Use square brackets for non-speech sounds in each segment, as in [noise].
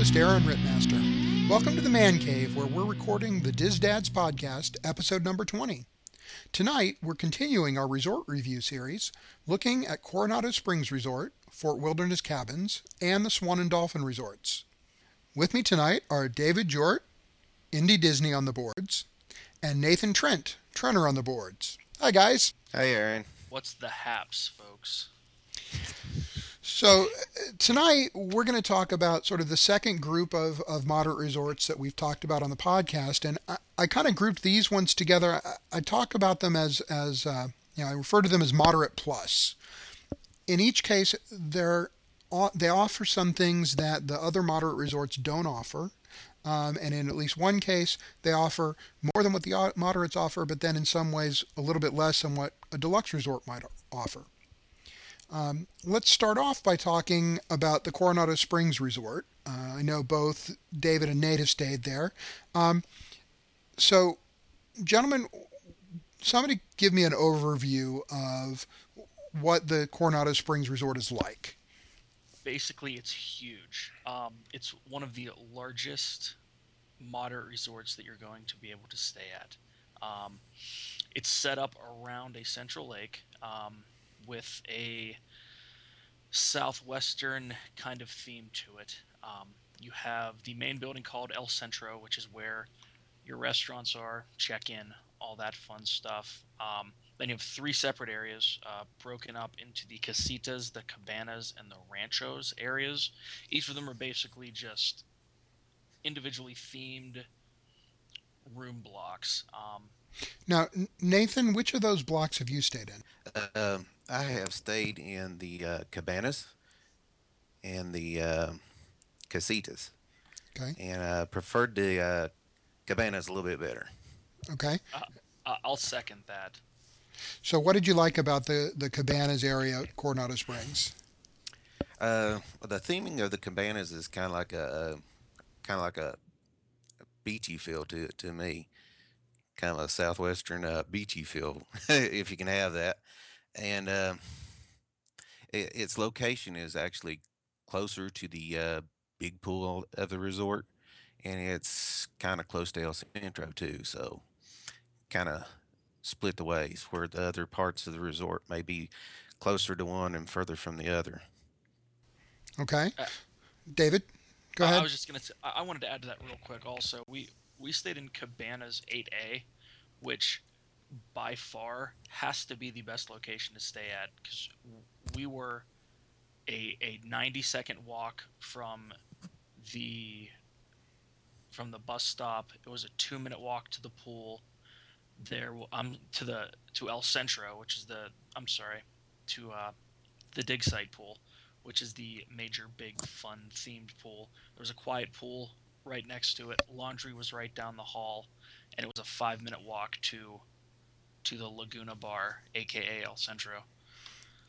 host, Aaron Rittmaster. Welcome to the Man Cave, where we're recording the Diz Dads podcast, episode number 20. Tonight, we're continuing our resort review series, looking at Coronado Springs Resort, Fort Wilderness Cabins, and the Swan and Dolphin Resorts. With me tonight are David Jort, Indy Disney on the boards, and Nathan Trent, Trenner on the boards. Hi, guys. Hey, Aaron. What's the haps, folks? So uh, tonight we're going to talk about sort of the second group of, of moderate resorts that we've talked about on the podcast, and I, I kind of grouped these ones together. I, I talk about them as as uh, you know I refer to them as moderate plus. In each case, they're they offer some things that the other moderate resorts don't offer. Um, and in at least one case, they offer more than what the moderates offer, but then in some ways a little bit less than what a deluxe resort might offer. Um, let's start off by talking about the Coronado Springs Resort. Uh, I know both David and Nate have stayed there. Um, so, gentlemen, somebody give me an overview of what the Coronado Springs Resort is like. Basically, it's huge. Um, it's one of the largest moderate resorts that you're going to be able to stay at. Um, it's set up around a central lake. Um, with a southwestern kind of theme to it. Um, you have the main building called El Centro, which is where your restaurants are, check in, all that fun stuff. Um, then you have three separate areas uh, broken up into the casitas, the cabanas, and the ranchos areas. Each of them are basically just individually themed room blocks. Um, now, Nathan, which of those blocks have you stayed in? Uh, I have stayed in the uh, cabanas and the uh, casitas. Okay. And I preferred the uh, cabanas a little bit better. Okay. Uh, I'll second that. So, what did you like about the the cabanas area at Coronado Springs? Uh, the theming of the cabanas is kind of like a kind of like a, a beachy feel to it to me kind of a southwestern uh, beachy feel, [laughs] if you can have that. And uh, it, its location is actually closer to the uh, big pool of the resort, and it's kind of close to El Centro too. So, kind of split the ways where the other parts of the resort may be closer to one and further from the other. Okay, uh, David, go ahead. I was just gonna. Say, I wanted to add to that real quick. Also, we we stayed in Cabanas 8A, which by far has to be the best location to stay at because we were a, a 90 second walk from the from the bus stop. It was a two minute walk to the pool. There, I'm um, to the to El Centro, which is the I'm sorry, to uh, the dig site pool, which is the major big fun themed pool. There was a quiet pool right next to it. Laundry was right down the hall, and it was a five minute walk to to the Laguna Bar, aka El Centro.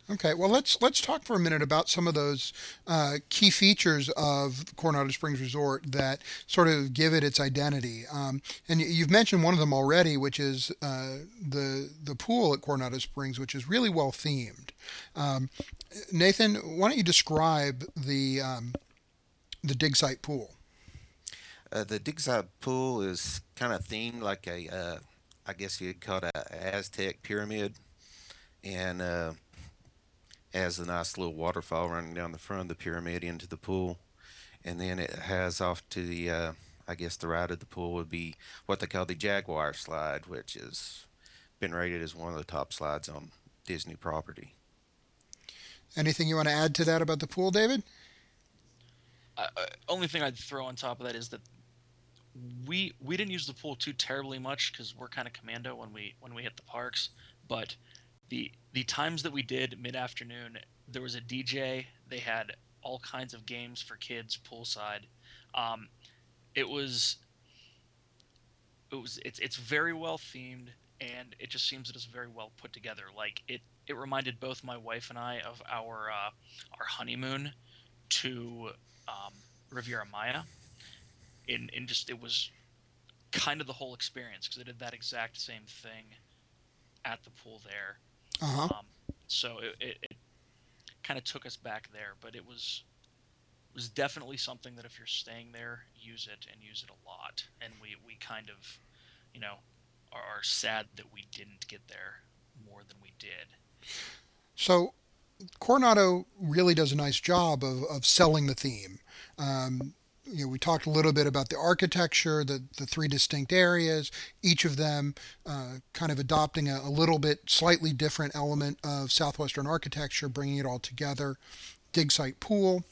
Okay, well let's let's talk for a minute about some of those uh, key features of Coronado Springs Resort that sort of give it its identity. Um, and you've mentioned one of them already, which is uh, the the pool at Coronado Springs, which is really well themed. Um, Nathan, why don't you describe the um, the dig site pool? Uh, the dig site pool is kind of themed like a, uh, I guess you'd call it a Aztec pyramid, and uh, has a nice little waterfall running down the front of the pyramid into the pool, and then it has off to the, uh, I guess the right of the pool would be what they call the Jaguar slide, which has been rated as one of the top slides on Disney property. Anything you want to add to that about the pool, David? Uh, uh only thing I'd throw on top of that is that we we didn't use the pool too terribly much because we're kind of commando when we when we hit the parks. But the the times that we did mid afternoon, there was a DJ. They had all kinds of games for kids poolside. Um, it was it was it's it's very well themed and it just seems that it's very well put together. Like it it reminded both my wife and I of our uh, our honeymoon to um, Riviera Maya in in just it was kind of the whole experience because I did that exact same thing at the pool there. Uh-huh. Um, so it, it, it kind of took us back there, but it was was definitely something that if you're staying there, use it and use it a lot. And we we kind of, you know, are, are sad that we didn't get there more than we did. So Coronado really does a nice job of, of selling the theme. Um, you know, we talked a little bit about the architecture, the, the three distinct areas, each of them uh, kind of adopting a, a, little bit slightly different element of Southwestern architecture, bringing it all together. Dig site pool.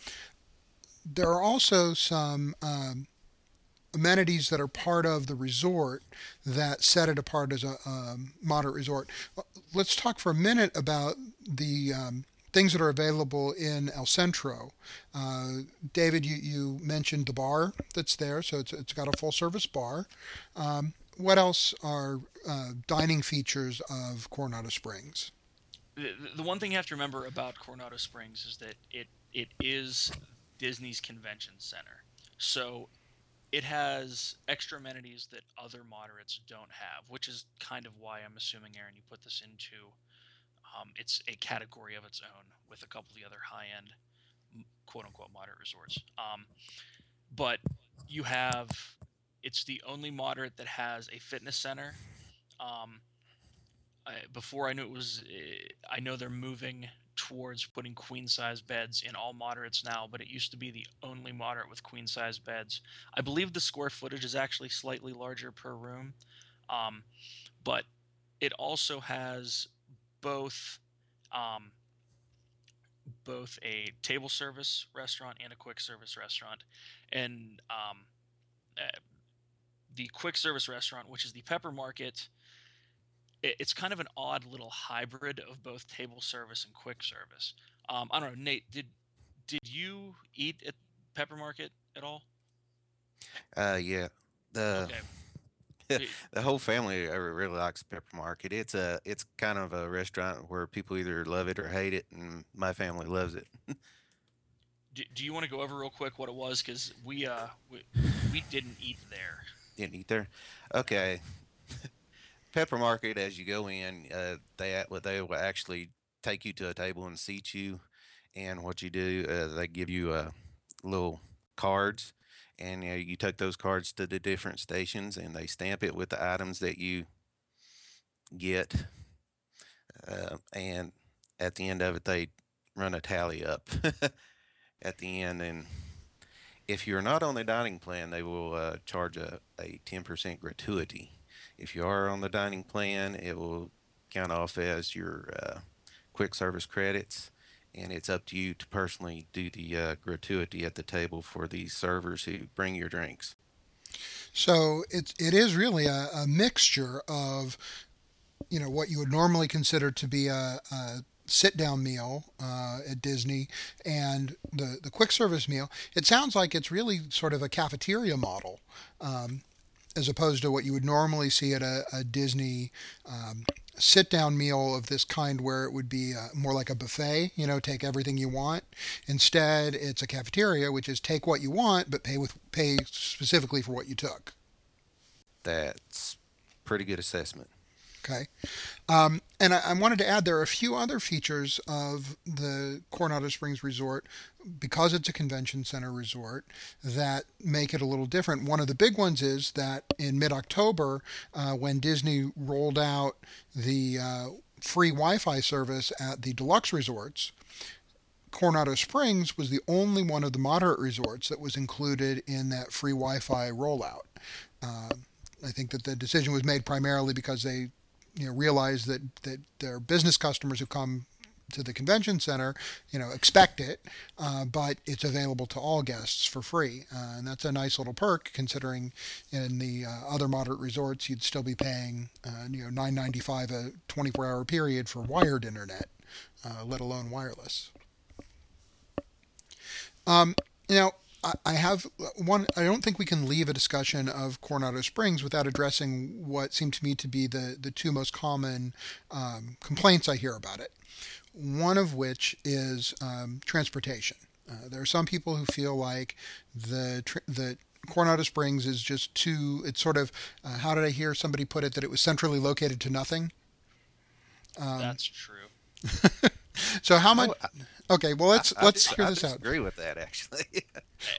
There are also some um, amenities that are part of the resort that set it apart as a um, moderate resort. Let's talk for a minute about the um, things that are available in El Centro. Uh, David, you, you mentioned the bar that's there, so it's, it's got a full service bar. Um, what else are uh, dining features of Coronado Springs? The, the one thing you have to remember about Coronado Springs is that it it is Disney's convention center. So it has extra amenities that other moderates don't have, which is kind of why I'm assuming, Aaron, you put this into um, it's a category of its own with a couple of the other high end, quote unquote, moderate resorts. Um, but you have, it's the only moderate that has a fitness center. Um, I, before I knew it was, eh, I know they're moving towards putting queen size beds in all moderates now, but it used to be the only moderate with queen size beds. I believe the square footage is actually slightly larger per room, um, but it also has both um, both a table service restaurant and a quick service restaurant, and um, uh, the quick service restaurant, which is the Pepper Market. It, it's kind of an odd little hybrid of both table service and quick service. Um, I don't know, Nate. Did did you eat at Pepper Market at all? Uh, yeah. The okay. The whole family really likes Pepper Market. It's a it's kind of a restaurant where people either love it or hate it, and my family loves it. [laughs] do, do you want to go over real quick what it was? Because we uh we, we didn't eat there. Didn't eat there. Okay. [laughs] Pepper Market, as you go in, uh, they they will actually take you to a table and seat you, and what you do, uh, they give you uh, little cards and you, know, you take those cards to the different stations and they stamp it with the items that you get uh, and at the end of it they run a tally up [laughs] at the end and if you're not on the dining plan they will uh, charge a, a 10% gratuity. If you are on the dining plan it will count off as your uh, quick service credits and it's up to you to personally do the uh, gratuity at the table for the servers who bring your drinks. So it it is really a, a mixture of, you know, what you would normally consider to be a, a sit down meal uh, at Disney and the the quick service meal. It sounds like it's really sort of a cafeteria model. Um, as opposed to what you would normally see at a, a Disney um, sit down meal of this kind where it would be uh, more like a buffet, you know, take everything you want. Instead, it's a cafeteria, which is take what you want, but pay with pay specifically for what you took. That's pretty good assessment. Okay. Um, and I, I, wanted to add there are a few other features of the Coronado Springs Resort because it's a convention center resort that make it a little different. One of the big ones is that in mid October, uh, when Disney rolled out the uh, free Wi Fi service at the deluxe resorts, Coronado Springs was the only one of the moderate resorts that was included in that free Wi Fi rollout. Uh, I think that the decision was made primarily because they you know realize that that their business customers who come to the convention center, you know, expect it, uh, but it's available to all guests for free, uh, and that's a nice little perk considering in the uh, other moderate resorts you'd still be paying, uh, you know, 9.95 a 24-hour period for wired internet, uh, let alone wireless. Um, now, I have one. I don't think we can leave a discussion of Coronado Springs without addressing what seem to me to be the, the two most common um, complaints I hear about it. One of which is um, transportation. Uh, there are some people who feel like the the Coronado Springs is just too. It's sort of uh, how did I hear somebody put it that it was centrally located to nothing. Um, That's true. [laughs] so how much? Okay, well let's I, let's I, hear I this out. Agree with that actually. [laughs]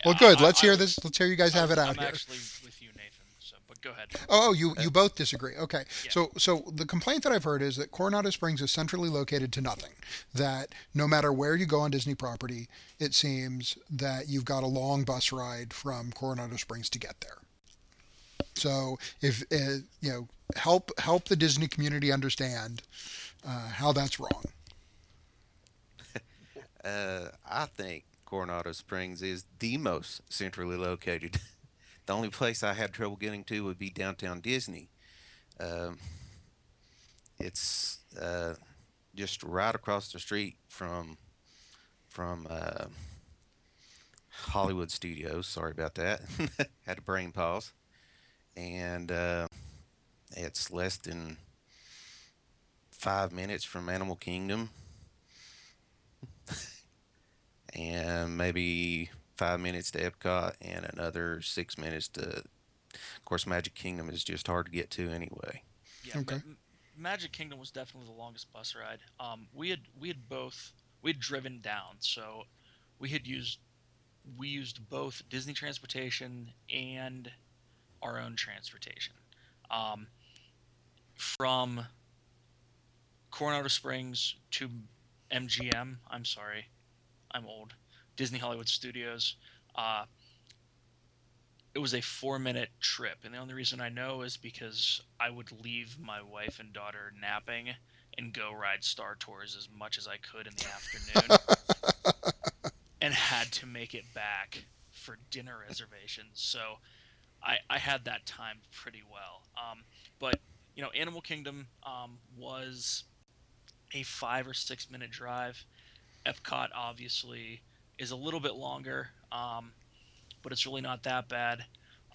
Well, good. I- Let's I- hear I- this. Let's hear you guys have it out I'm here. actually with you, Nathan. So, but go ahead. Oh, you you both disagree. Okay. Yeah. So so the complaint that I've heard is that Coronado Springs is centrally located to nothing. That no matter where you go on Disney property, it seems that you've got a long bus ride from Coronado Springs to get there. So if uh, you know, help help the Disney community understand uh, how that's wrong. [laughs] Uh, I think Coronado Springs is the most centrally located. [laughs] the only place I had trouble getting to would be downtown Disney. Um, it's uh, just right across the street from from uh, Hollywood Studios. Sorry about that. [laughs] had a brain pause, and uh, it's less than five minutes from Animal Kingdom and maybe five minutes to Epcot and another six minutes to. Of course, Magic Kingdom is just hard to get to anyway. Yeah, Okay. M- Magic Kingdom was definitely the longest bus ride. Um, we had we had both we had driven down, so we had used we used both Disney transportation and our own transportation. Um, from Coronado Springs to MGM. I'm sorry, I'm old. Disney Hollywood Studios. Uh, it was a four minute trip and the only reason i know is because i would leave my wife and daughter napping and go ride star tours as much as i could in the afternoon [laughs] and had to make it back for dinner reservations so i i had that time pretty well um, but you know animal kingdom um, was a five or six minute drive epcot obviously is a little bit longer um, but it's really not that bad.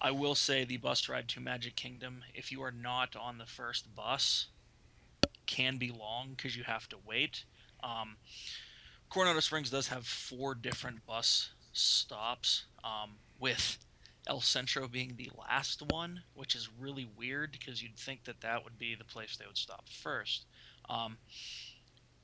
I will say the bus ride to Magic Kingdom, if you are not on the first bus, can be long because you have to wait. Um, Coronado Springs does have four different bus stops, um, with El Centro being the last one, which is really weird because you'd think that that would be the place they would stop first. Um,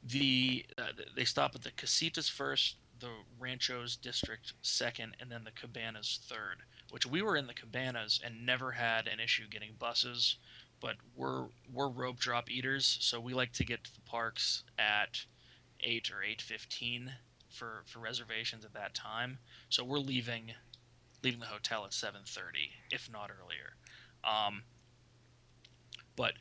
the uh, they stop at the Casitas first, the Ranchos District second, and then the Cabanas third. Which we were in the Cabanas and never had an issue getting buses, but we're we're rope drop eaters, so we like to get to the parks at eight or eight fifteen for for reservations at that time. So we're leaving leaving the hotel at seven thirty, if not earlier. Um, but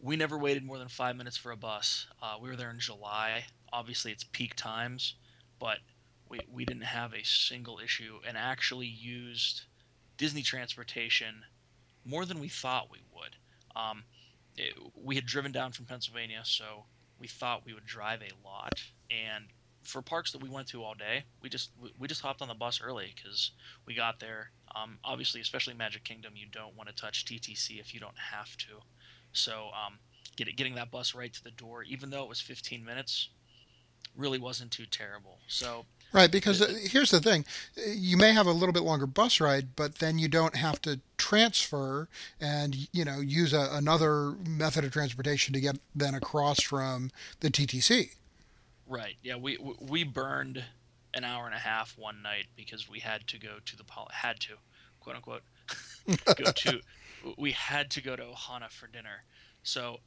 we never waited more than five minutes for a bus. Uh, we were there in July. Obviously, it's peak times, but we, we didn't have a single issue and actually used Disney transportation more than we thought we would. Um, it, we had driven down from Pennsylvania, so we thought we would drive a lot. And for parks that we went to all day, we just we, just hopped on the bus early because we got there. Um, obviously, especially Magic Kingdom, you don't want to touch TTC if you don't have to. So um, get it, getting that bus right to the door, even though it was 15 minutes, really wasn't too terrible. So Right, because uh, here's the thing: you may have a little bit longer bus ride, but then you don't have to transfer and you know use a, another method of transportation to get then across from the TTC. Right. Yeah, we we- burned an hour and a half one night because we had to go to the pol- had to, quote unquote, [laughs] go to we had to go to Ohana for dinner. So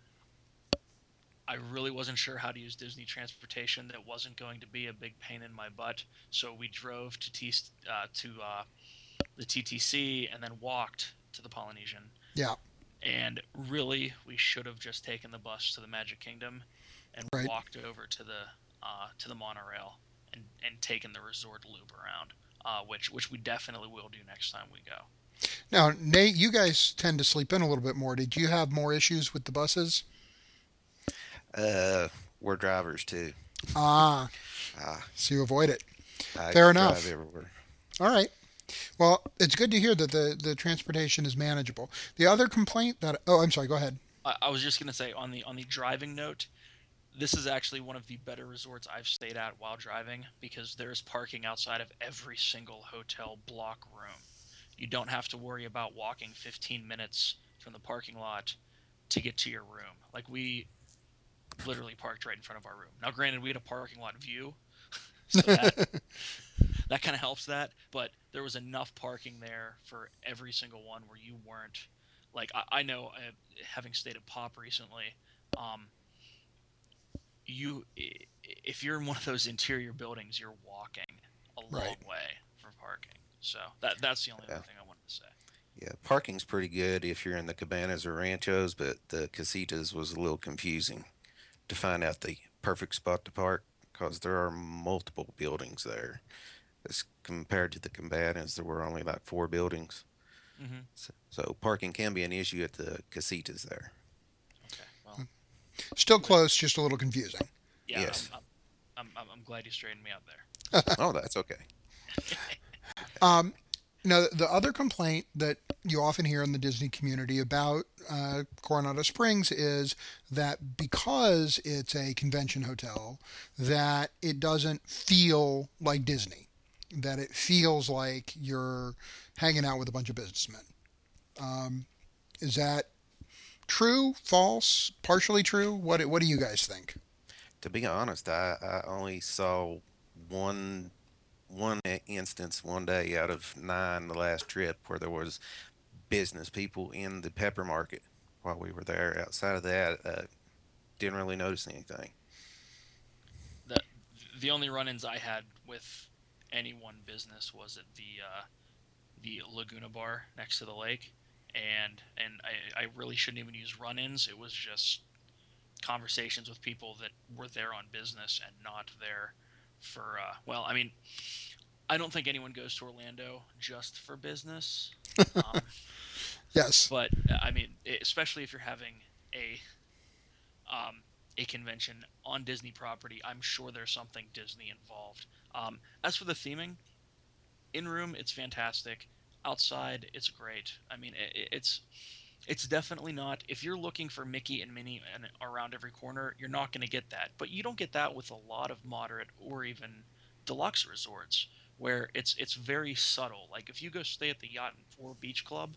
I really wasn't sure how to use Disney transportation that wasn't going to be a big pain in my butt. So we drove to T uh, to uh, the TTC and then walked to the Polynesian. Yeah. And really, we should have just taken the bus to the Magic Kingdom and Right. walked over to the uh, to the monorail and, and taken the resort loop around, uh, which which we definitely will do next time we go. Now, Nate, you guys tend to sleep in a little bit more. Did you have more issues with the buses? Uh, we're drivers too. Ah, Ah, so you avoid it. I Fair drive enough. everywhere. All right. Well, it's good to hear that the, the transportation is manageable. The other complaint that oh, I'm sorry. Go ahead. I, I was just gonna say on the on the driving note, this is actually one of the better resorts I've stayed at while driving because there's parking outside of every single hotel block room. You don't have to worry about walking 15 minutes from the parking lot to get to your room. Like we literally parked right in front of our room. Now, granted, we had a parking lot view, [laughs] So that, [laughs] that kind of helps that. But there was enough parking there for every single one where you weren't like I, I know uh, having stayed at Pop recently, um, you if you're in one of those interior buildings, you're walking a long Right. way for parking. So that that's the only Yeah. other thing I wanted to say. Yeah, parking's pretty good if you're in the cabanas or ranchos, but the casitas was a little confusing to find out the perfect spot to park because there are multiple buildings there. As compared to the cabanas, there were only like four buildings. Mm-hmm. So, so parking can be an issue at the casitas there. Okay. Well, Still close, just a little confusing. yeah. Yes. I'm, I'm, I'm, I'm glad you straightened me out there. oh, that's okay. [laughs] Um, now, the other complaint that you often hear in the Disney community about uh, Coronado Springs is that because it's a convention hotel, that it doesn't feel like Disney. That it feels like you're hanging out with a bunch of businessmen. Um, is that true? False? Partially true? What What do you guys think? To be honest, I, I only saw one one instance one day out of nine the last trip where there was business people in the pepper market while we were there. Outside of that, uh, didn't really notice anything. the the only run-ins I had with any one business was at the uh, the Laguna Bar next to the lake, and and I, I really shouldn't even use run-ins. It was just conversations with people that were there on business and not there for uh, well, I mean, I don't think anyone goes to Orlando just for business. Um, [laughs] Yes. but I mean, especially if you're having a um, a convention on Disney property, I'm sure there's something Disney involved. Um, as for the theming, in room it's fantastic. Outside it's great. I mean, i i- it's it's definitely not. If you're looking for Mickey and Minnie and around every corner, you're not going to get that. But you don't get that with a lot of moderate or even deluxe resorts where it's it's very subtle. Like if you go stay at the Yacht and Four Beach Club,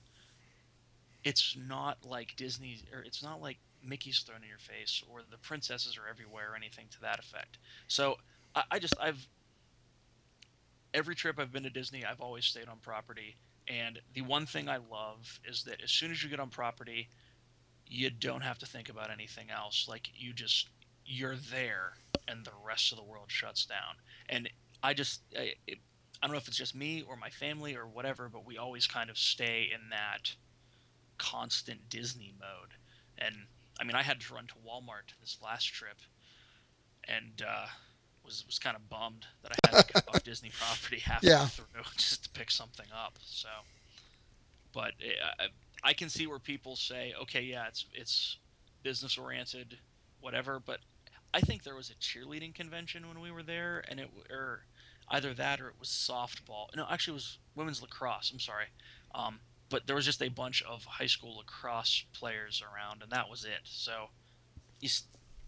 it's not like Disney or it's not like Mickey's thrown in your face or the princesses are everywhere or anything to that effect. So I, I just I've every trip I've been to Disney, I've always stayed on property. And the one thing I love is that as soon as you get on property, you don't have to think about anything else. Like you just you're there, and the rest of the world shuts down. And I just I, it, I don't know if it's just me or my family or whatever, but we always kind of stay in that constant Disney mode. And I mean, I had to run to Walmart this last trip, and uh, was was kind of bummed that I had to go off [laughs] Disney property halfway Yeah. through [laughs] just to pick something up. So, but uh, I, I can see where people say, okay, yeah, it's it's business oriented, whatever. But I think there was a cheerleading convention when we were there, and it or either that or it was softball. No, actually, it was women's lacrosse. I'm sorry. Um, but there was just a bunch of high school lacrosse players around, and that was it. So, you,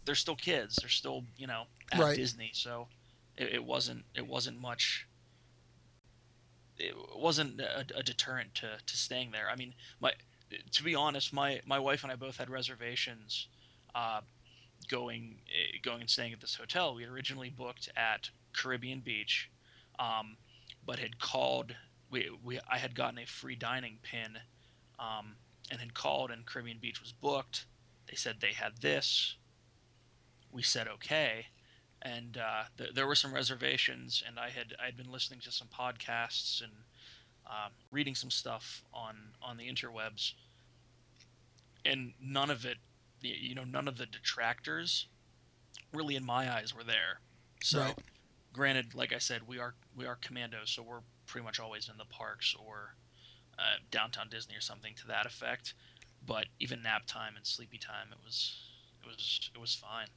they're still kids. They're still, you know, at Right. Disney. So, it, it wasn't it wasn't much. It wasn't a, a deterrent to, to staying there. I mean, my to be honest, my my wife and I both had reservations, uh, going eh, going and staying at this hotel. We had originally booked at Caribbean Beach, um, but had called. We, we I had gotten a free dining pin, um, and had called, and Caribbean Beach was booked. They said they had this. We said okay, and uh, th- there were some reservations, and I had I had been listening to some podcasts and um, reading some stuff on on the interwebs, and none of it, you know, none of the detractors, really in my eyes, were there. So, Right. granted, like I said, we are we are commandos, so we're pretty much always in the parks or uh, downtown Disney or something to that effect. But even nap time and sleepy time, it was it was it was fine.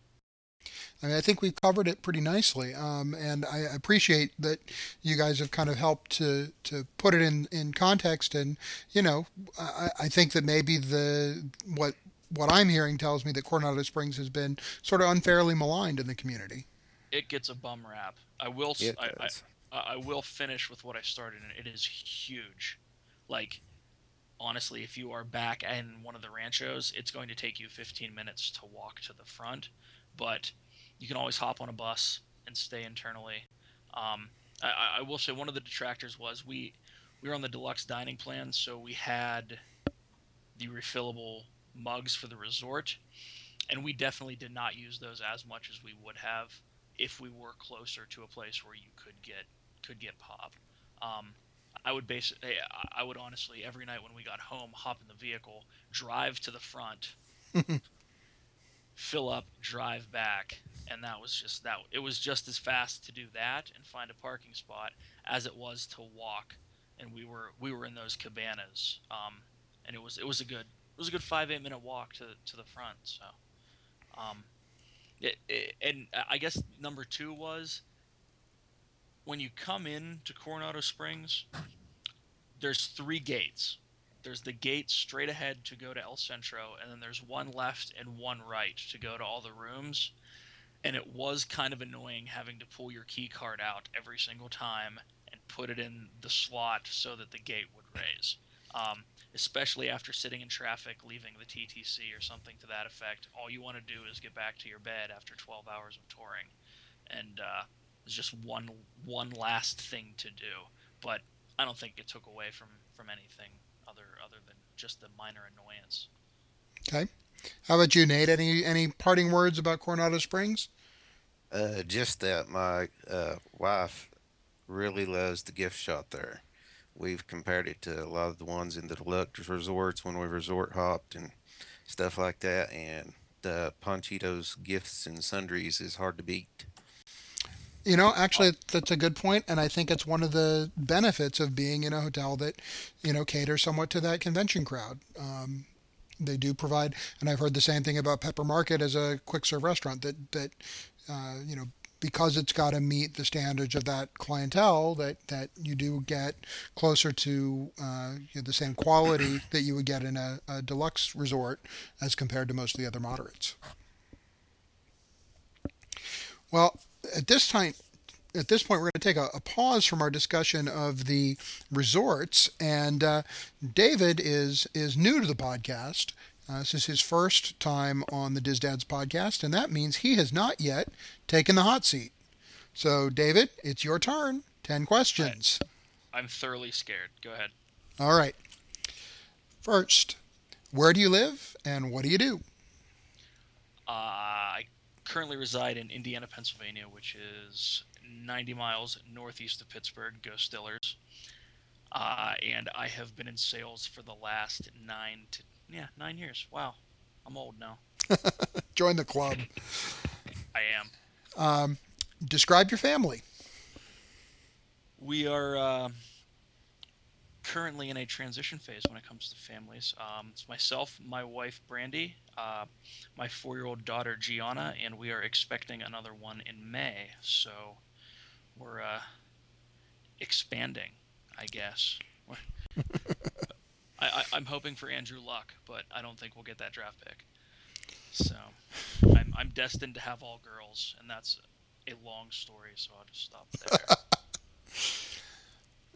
I mean, I think we've covered it pretty nicely, um, and I appreciate that you guys have kind of helped to to put it in in context. And you know, I, I think that maybe the what what I'm hearing tells me that Coronado Springs has been sort of unfairly maligned in the community. It gets a bum rap. I will It I, I, does. I I will finish with what I started, and it is huge. Like, honestly, if you are back in one of the ranchos, it's going to take you 15 minutes to walk to the front, but you can always hop on a bus and stay internally. Um, I, I will say one of the detractors was we we were on the deluxe dining plan, so we had the refillable mugs for the resort, and we definitely did not use those as much as we would have if we were closer to a place where you could get could get pop. Um, I would basically, I would honestly every night when we got home, hop in the vehicle, drive to the front, [laughs] fill up, drive back, and that was just that. It was just as fast to do that and find a parking spot as it was to walk. And we were we were in those cabanas, um, and it was it was a good it was a good five eight minute walk to to the front. So, um, it, it, and I guess number two was when you come in to Coronado Springs, there's three gates. There's the gate straight ahead to go to El Centro, and then there's one left and one right to go to all the rooms. And it was kind of annoying having to pull your key card out every single time and put it in the slot so that the gate would raise. Um, especially after sitting in traffic, leaving the TTC or something to that effect. All you want to do is get back to your bed after 12 hours of touring, and uh, it's just one one last thing to do. But I don't think it took away from from anything other other than just the minor annoyance. Okay. How about you, Nate? Any any parting words about Coronado Springs? Uh, just that my uh, wife really loves the gift shop there. We've compared it to a lot of the ones in the deluxe resorts when we resort hopped and stuff like that, and the Panchito's gifts and sundries is hard to beat. You know, actually, that's a good point, and I think it's one of the benefits of being in a hotel that, you know, caters somewhat to that convention crowd. Um, they do provide, and I've heard the same thing about Pepper Market as a quick serve restaurant that that uh, you know because it's got to meet the standards of that clientele that, that you do get closer to uh, you know, the same quality [clears throat] that you would get in a, a, deluxe resort as compared to most of the other moderates. Well, at this time, at this point, we're going to take a, a, pause from our discussion of the resorts. And uh, David is is new to the podcast, uh, this is his first time on the Diz Dads podcast, and that means he has not yet taken the hot seat. So, David, it's your turn. Ten questions. I'm thoroughly scared. Go ahead. All right. First, where do you live and what do you do? Uh, I currently reside in Indiana, Pennsylvania, which is 90 miles northeast of Pittsburgh. Go Stillers. Uh, and I have been in sales for the last nine to yeah, nine years. Wow, I'm old now. [laughs] Join the club. I am. Um, describe your family. We are uh, currently in a transition phase when it comes to families. Um, it's myself, my wife Brandy, uh, my four-year-old daughter Gianna, and we are expecting another one in May. So we're uh, expanding, I guess. [laughs] I, am hoping for Andrew Luck, but I don't think we'll get that draft pick. So I'm, I'm destined to have all girls, and that's a long story, so I'll just stop there. [laughs]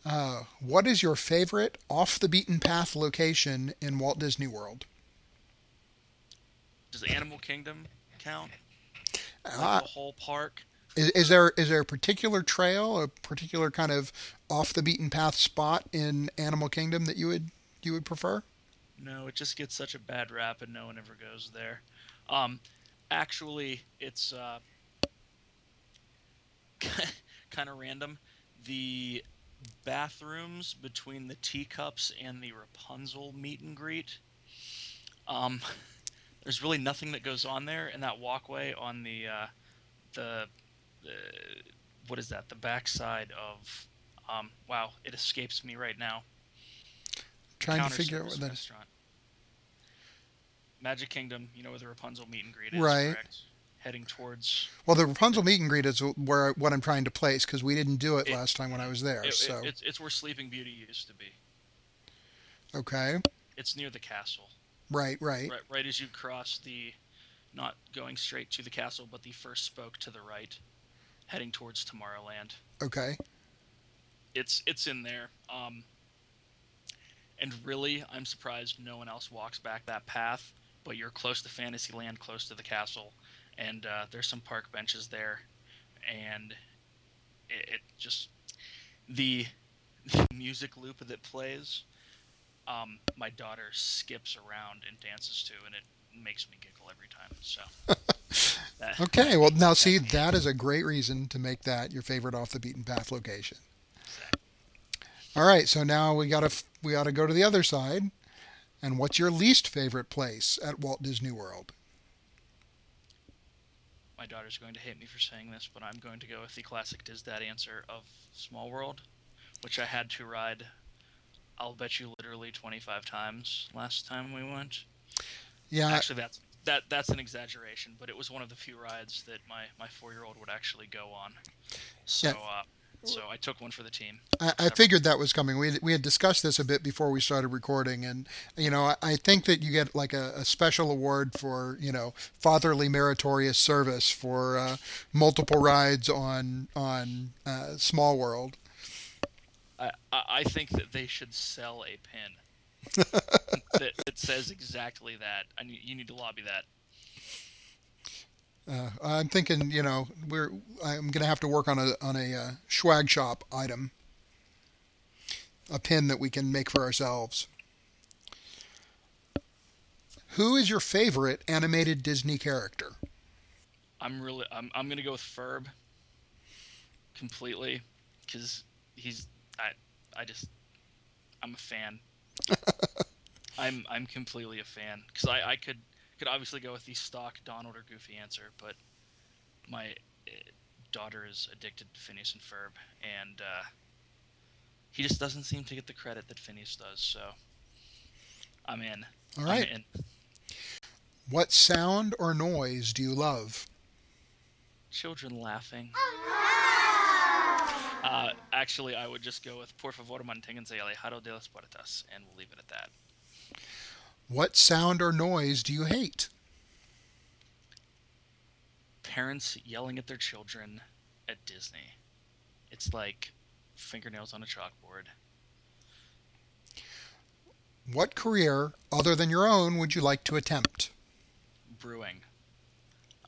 uh, what is your favorite off the beaten path location in Walt Disney World? Does Animal Kingdom count? Like uh, the whole park? Is, is, there is there a particular trail, a particular kind of off the beaten path spot in Animal Kingdom that you would you would prefer? No, it just gets such a bad rap, and no one ever goes there. Um, actually, it's uh, [laughs] kind of random. The bathrooms between the teacups and the Rapunzel meet and greet. Um, [laughs] there's really nothing that goes on there, and that walkway on the uh, the, the what is that? The backside of um, wow, it escapes me right now trying to figure out what that is. Magic Kingdom, you know where the Rapunzel meet and greet is, right? Correct? Heading towards. Well, the Rapunzel meet and greet is where what I'm trying to place because we didn't do it, it, last time when I was there. It, so it, it's, it's where Sleeping Beauty used to be. Okay. It's near the castle. Right, right. Right, right as you cross the, not going straight to the castle, but the first spoke to the right, heading towards Tomorrowland. Okay. It's it's in there. Um, and really, I'm surprised no one else walks back that path. But you're close to Fantasyland, close to the castle, and uh, there's some park benches there. And it, it just the, [laughs] the music loop that plays. Um, my daughter skips around and dances to, and it makes me giggle every time. So. that, [laughs] okay, well now see that is a great reason to make that your favorite off the beaten path location. Exactly. All right, so now we gotta we gotta go to the other side. And what's your least favorite place at Walt Disney World? My daughter's going to hate me for saying this, but I'm going to go with the classic Diz Dad answer of Small World, which I had to ride. I'll bet you literally 25 times last time we went. Yeah. Actually, that's that that's an exaggeration, but it was one of the few rides that my my four year old would actually go on. So. Yeah. Uh, so I took one for the team. I, I figured that was coming. We had, we had discussed this a bit before we started recording, and you know I, I think that you get like a, a, special award for you know fatherly meritorious service for uh, multiple rides on on uh, Small World. I I think that they should sell a pin [laughs] that, that says exactly that. I need, you need to lobby that. Uh, I'm thinking, you know, we're I'm going to have to work on a on a uh, swag shop item, a pin that we can make for ourselves. Who is your favorite animated Disney character? I'm really I'm I'm going to go with Ferb completely cuz he's I I just I'm a fan. [laughs] I'm I'm completely a fan cuz I I could could obviously go with the stock Donald or Goofy answer, but my uh, daughter is addicted to Phineas and Ferb, and uh, he just doesn't seem to get the credit that Phineas does. So I'm in. All right. In. What sound or noise do you love? Children laughing. Uh, actually, I would just go with Por favor manténganse alejado de las puertas, and we'll leave it at that. What sound or noise do you hate? Parents yelling at their children at Disney. It's like fingernails on a chalkboard. What career, other than your own, would you like to attempt? Brewing.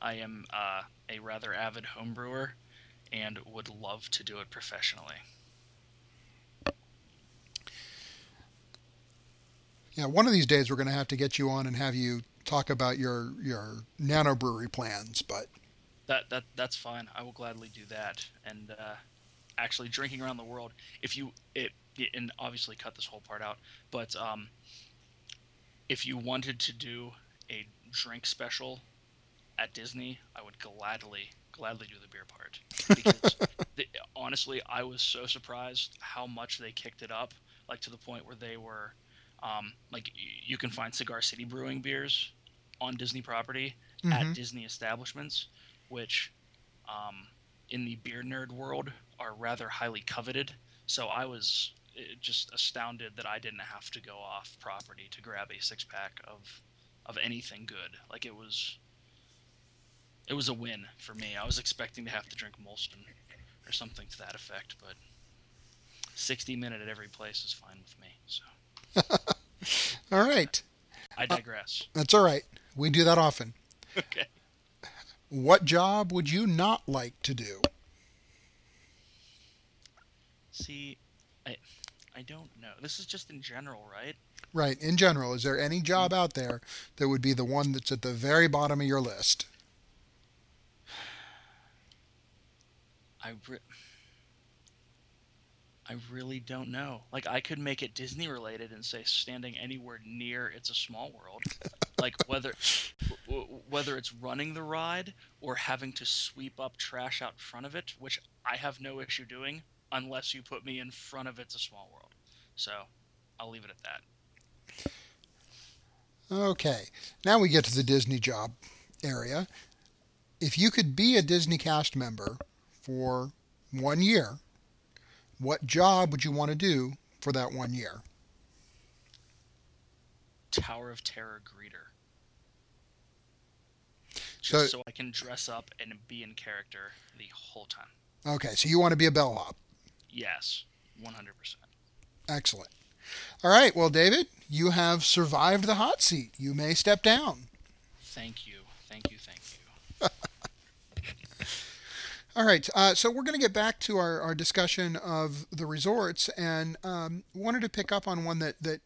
I am uh, a rather avid home brewer and would love to do it professionally. Yeah, one of these days we're going to have to get you on and have you talk about your your nano brewery plans. But that that that's fine. I will gladly do that. And uh, actually, drinking around the world. If you it, and obviously cut this whole part out, but um, if you wanted to do a drink special at Disney, I would gladly gladly do the beer part because [laughs] the, honestly, I was so surprised how much they kicked it up, like to the point where they were um, like you can find Cigar City Brewing beers on Disney property mm-hmm. at Disney establishments, which um, in the beer nerd world are rather highly coveted. So I was uh, just astounded that I didn't have to go off property to grab a six pack of of anything good. Like it was it was a win for me. I was expecting to have to drink Molson or something to that effect, but 60 minute at every place is fine with me. So all right. I digress. Uh, that's all right. We do that often. [laughs] Okay. What job would you not like to do? See, I I don't know. This is just in general, right? Right. In general, is there any job out there that would be the one that's at the very bottom of your list? I re- I really don't know. Like I could make it Disney related and say standing anywhere near It's a Small World, like whether whether it's running the ride or having to sweep up trash out front of it, which I have no issue doing unless you put me in front of It's a Small World. So I'll leave it at that. Okay, now we get to the Disney job area. If you could be a Disney cast member for one year what job would you want to do for that one year? Tower of Terror greeter. Just so, so I can dress up and be in character the whole time. Okay, so you want to be a bellhop? Yes, 100%. Excellent. All right, well, David, you have survived the hot seat. You may step down. Thank you. Thank you. Thank you. [laughs] All right, uh, so we're going to get back to our, our discussion of the resorts, and um, wanted to pick up on one that, that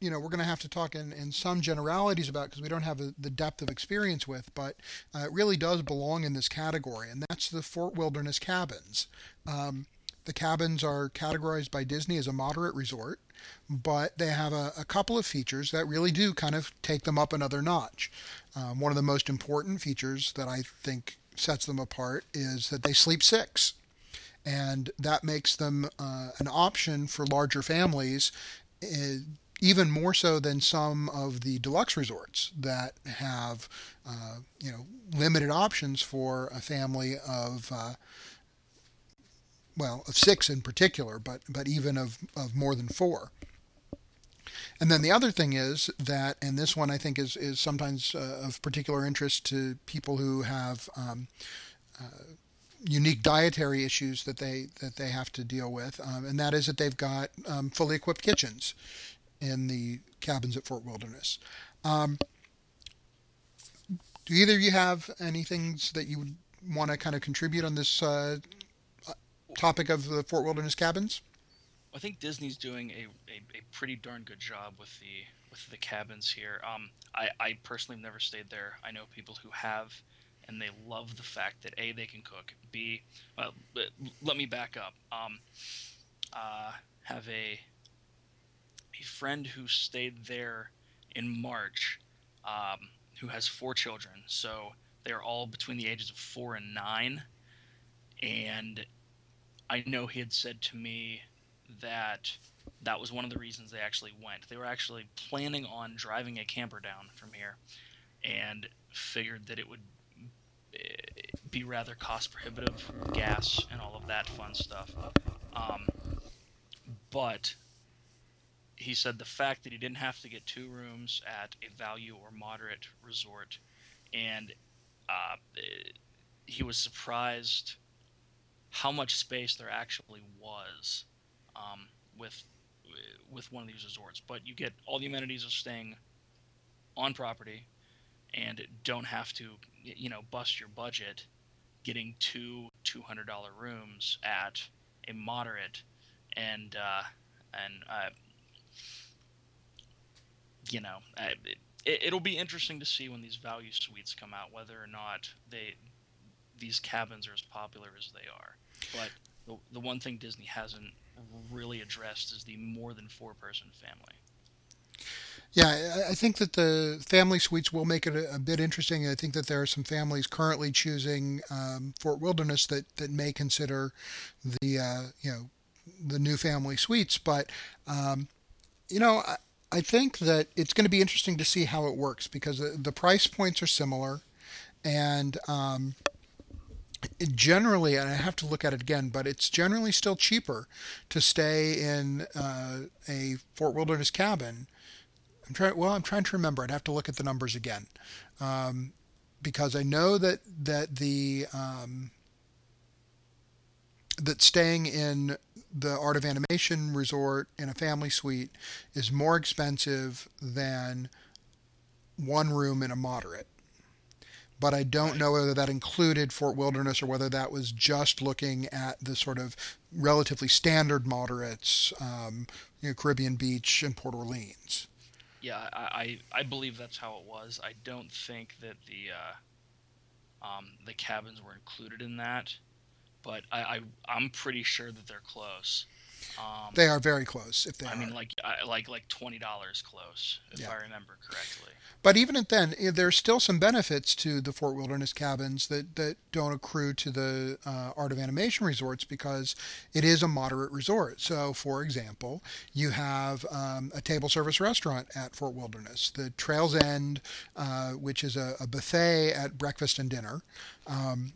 you know we're going to have to talk in, in some generalities about because we don't have a, the depth of experience with, but uh, it really does belong in this category, and that's the Fort Wilderness cabins. Um, the cabins are categorized by Disney as a moderate resort, but they have a, a couple of features that really do kind of take them up another notch. Um, one of the most important features that I think sets them apart is that they sleep six. And that makes them uh, an option for larger families, uh, even more so than some of the deluxe resorts that have, uh, you know, limited options for a family of, uh, well, of six in particular, but but even of, of more than four. And then the other thing is that, and this one I think is, is sometimes uh, of particular interest to people who have um, uh, unique dietary issues that they that they have to deal with, um, and that is that they've got um, fully equipped kitchens in the cabins at Fort Wilderness. Um, do either of you have anything that you would want to kind of contribute on this uh, topic of the Fort Wilderness cabins? I think Disney's doing a, a, a, pretty darn good job with the with the cabins here. Um, I, I personally have never stayed there. I know people who have, and they love the fact that a they can cook. B, well, let me back up. Um, uh, have a a friend who stayed there in March, um, who has four children. So they're all between the ages of four and nine, and I know he had said to me that that was one of the reasons they actually went. They were actually planning on driving a camper down from here and figured that it would eh, be rather cost prohibitive, gas, and all of that fun stuff. Um, but he said the fact that he didn't have to get two rooms at a value or moderate resort, and uh, he was surprised how much space there actually was um, with with one of these resorts. But you get all the amenities of staying on property, and don't have to you know bust your budget getting two two hundred dollar rooms at a moderate and uh, and uh, you know it, it'll be interesting to see when these value suites come out whether or not they these cabins are as popular as they are but the, the one thing Disney hasn't really addressed is the more than four person family. Yeah, I think that the family suites will make it a, a bit interesting. I think that there are some families currently choosing um, Fort Wilderness that, that may consider the uh, you know the new family suites, but um, you know I, I, think that it's going to be interesting to see how it works because the, the price points are similar, and um, generally, and I have to look at it again, but it's generally still cheaper to stay in uh, a Fort Wilderness cabin. I'm trying. Well, I'm trying to remember. I'd have to look at the numbers again, um, because I know that that the um, that staying in the Art of Animation resort in a family suite is more expensive than one room in a moderate but I don't know whether that included Fort Wilderness or whether that was just looking at the sort of relatively standard moderates, um, you know, Caribbean Beach and Port Orleans. Yeah, I, I, I believe that's how it was. I don't think that the uh, um, the cabins were included in that, but I, I I'm pretty sure that they're close. Um, they are very close. If they I are. mean, like like like twenty dollars close, if yeah. I remember correctly. But even at then, eh, there's still some benefits to the Fort Wilderness cabins that that don't accrue to the uh, Art of Animation resorts because it is a moderate resort. So, for example, you have um, a table service restaurant at Fort Wilderness, the Trails End, uh, which is a, a, buffet at breakfast and dinner. Um,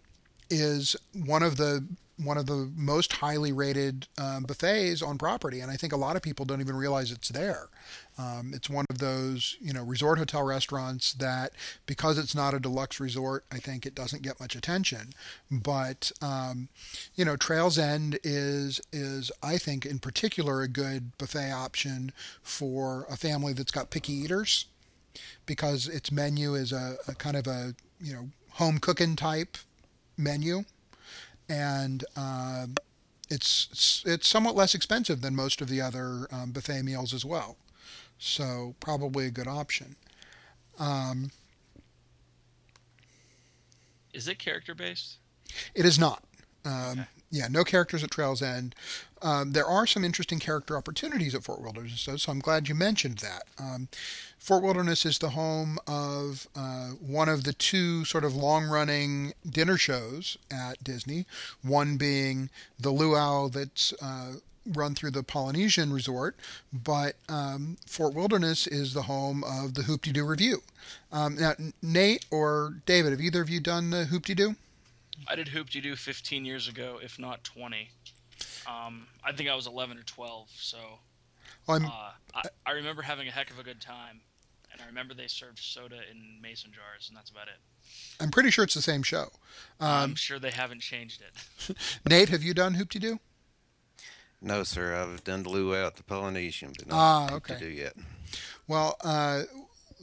is one of the one of the most highly rated um, buffets on property, and I think a lot of people don't even realize it's there. Um, it's one of those, you know, resort hotel restaurants that, because it's not a deluxe resort, I think it doesn't get much attention. But, um, you know, Trails End is is I think in particular a good buffet option for a family that's got picky eaters, because its menu is a, a kind of a you know home cooking type menu and um, it's it's somewhat less expensive than most of the other um, buffet meals as well. So probably a good option. Um, Is it character based? it is not. Um, Okay. Yeah, no characters at Trails End. Um, there are some interesting character opportunities at Fort Wilderness, so I'm glad you mentioned that. Um, Fort Wilderness is the home of uh, one of the two sort of long running dinner shows at Disney, one being the Luau that's uh, run through the Polynesian Resort, but um, Fort Wilderness is the home of the Hoop Doo Revue. Um, now, Nate or David, have either of you done the Hoop Doo? I did Hoop Doo 15 years ago, if not 20. Um, I think I was 11 or 12, so I'm, uh, I, I remember having a heck of a good time. And I remember they served soda in mason jars, and that's about it. I'm pretty sure it's the same show. Um, I'm sure they haven't changed it. [laughs] Nate, have you done Hoop Doo? No, sir. I've done the luau at the Polynesian, but not Ah, to okay. do yet. Well, uh,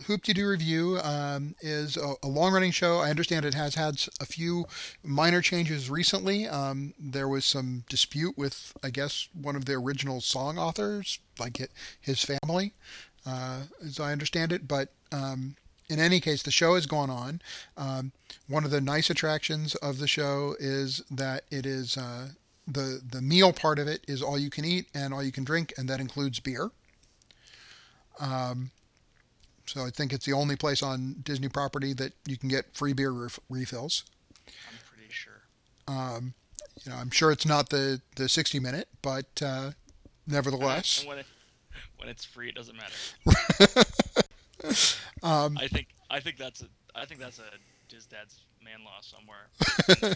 Hoop Doo Revue um, is a, a long running show. I understand it has had a few minor changes recently. Um, there was some dispute with, I guess, one of the original song authors, like it, his family, uh, as I understand it. But um, in any case, the show has gone on. Um, one of the nice attractions of the show is that it is uh, the the meal part of it is all you can eat and all you can drink, and that includes beer. Um, so I think it's the only place on Disney property that you can get free beer ref- refills. I'm pretty sure. Um, you know, I'm sure it's not the, the 60 minute, but uh, nevertheless, And when, it, when it's free, it doesn't matter. [laughs] um, I think I think that's a I think that's a Diz Dad's man law somewhere.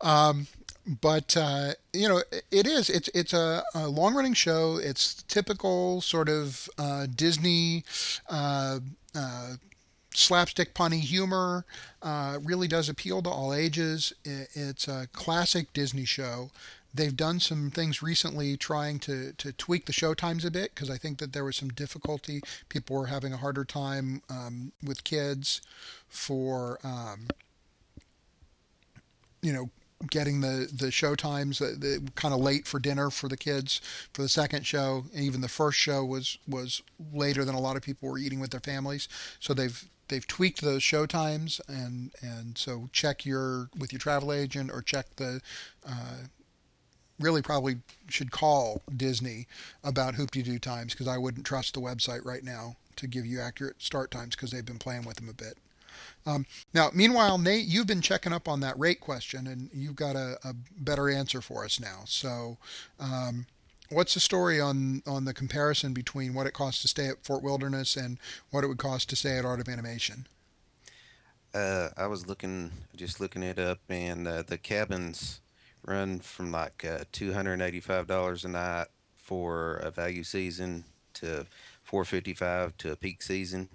[laughs] um, but uh, you know, it- it is. It's it's a, a long running show. It's typical sort of uh, Disney. Uh, uh, slapstick punny humor uh, really does appeal to all ages. I- It's a classic Disney show. They've done some things recently trying to, to tweak the show times a bit because I think that there was some difficulty. People were having a harder time um, with kids for, um, you know, getting the, the show times uh, kind of late for dinner for the kids for the second show. Even the first show was, was later than a lot of people were eating with their families. So they've they've tweaked those show times and and so check your with your travel agent or check the uh, really probably should call Disney about hoop-de-doo times because I wouldn't trust the website right now to give you accurate start times because they've been playing with them a bit. Um, now, meanwhile, Nate, you've been checking up on that rate question and you've got a, a better answer for us now. So, um, what's the story on on the comparison between what it costs to stay at Fort Wilderness and what it would cost to stay at Art of Animation? Uh, I was looking, just looking it up, and uh, the cabins run from like uh, two hundred eighty-five dollars a night for a value season to four fifty-five to a peak season,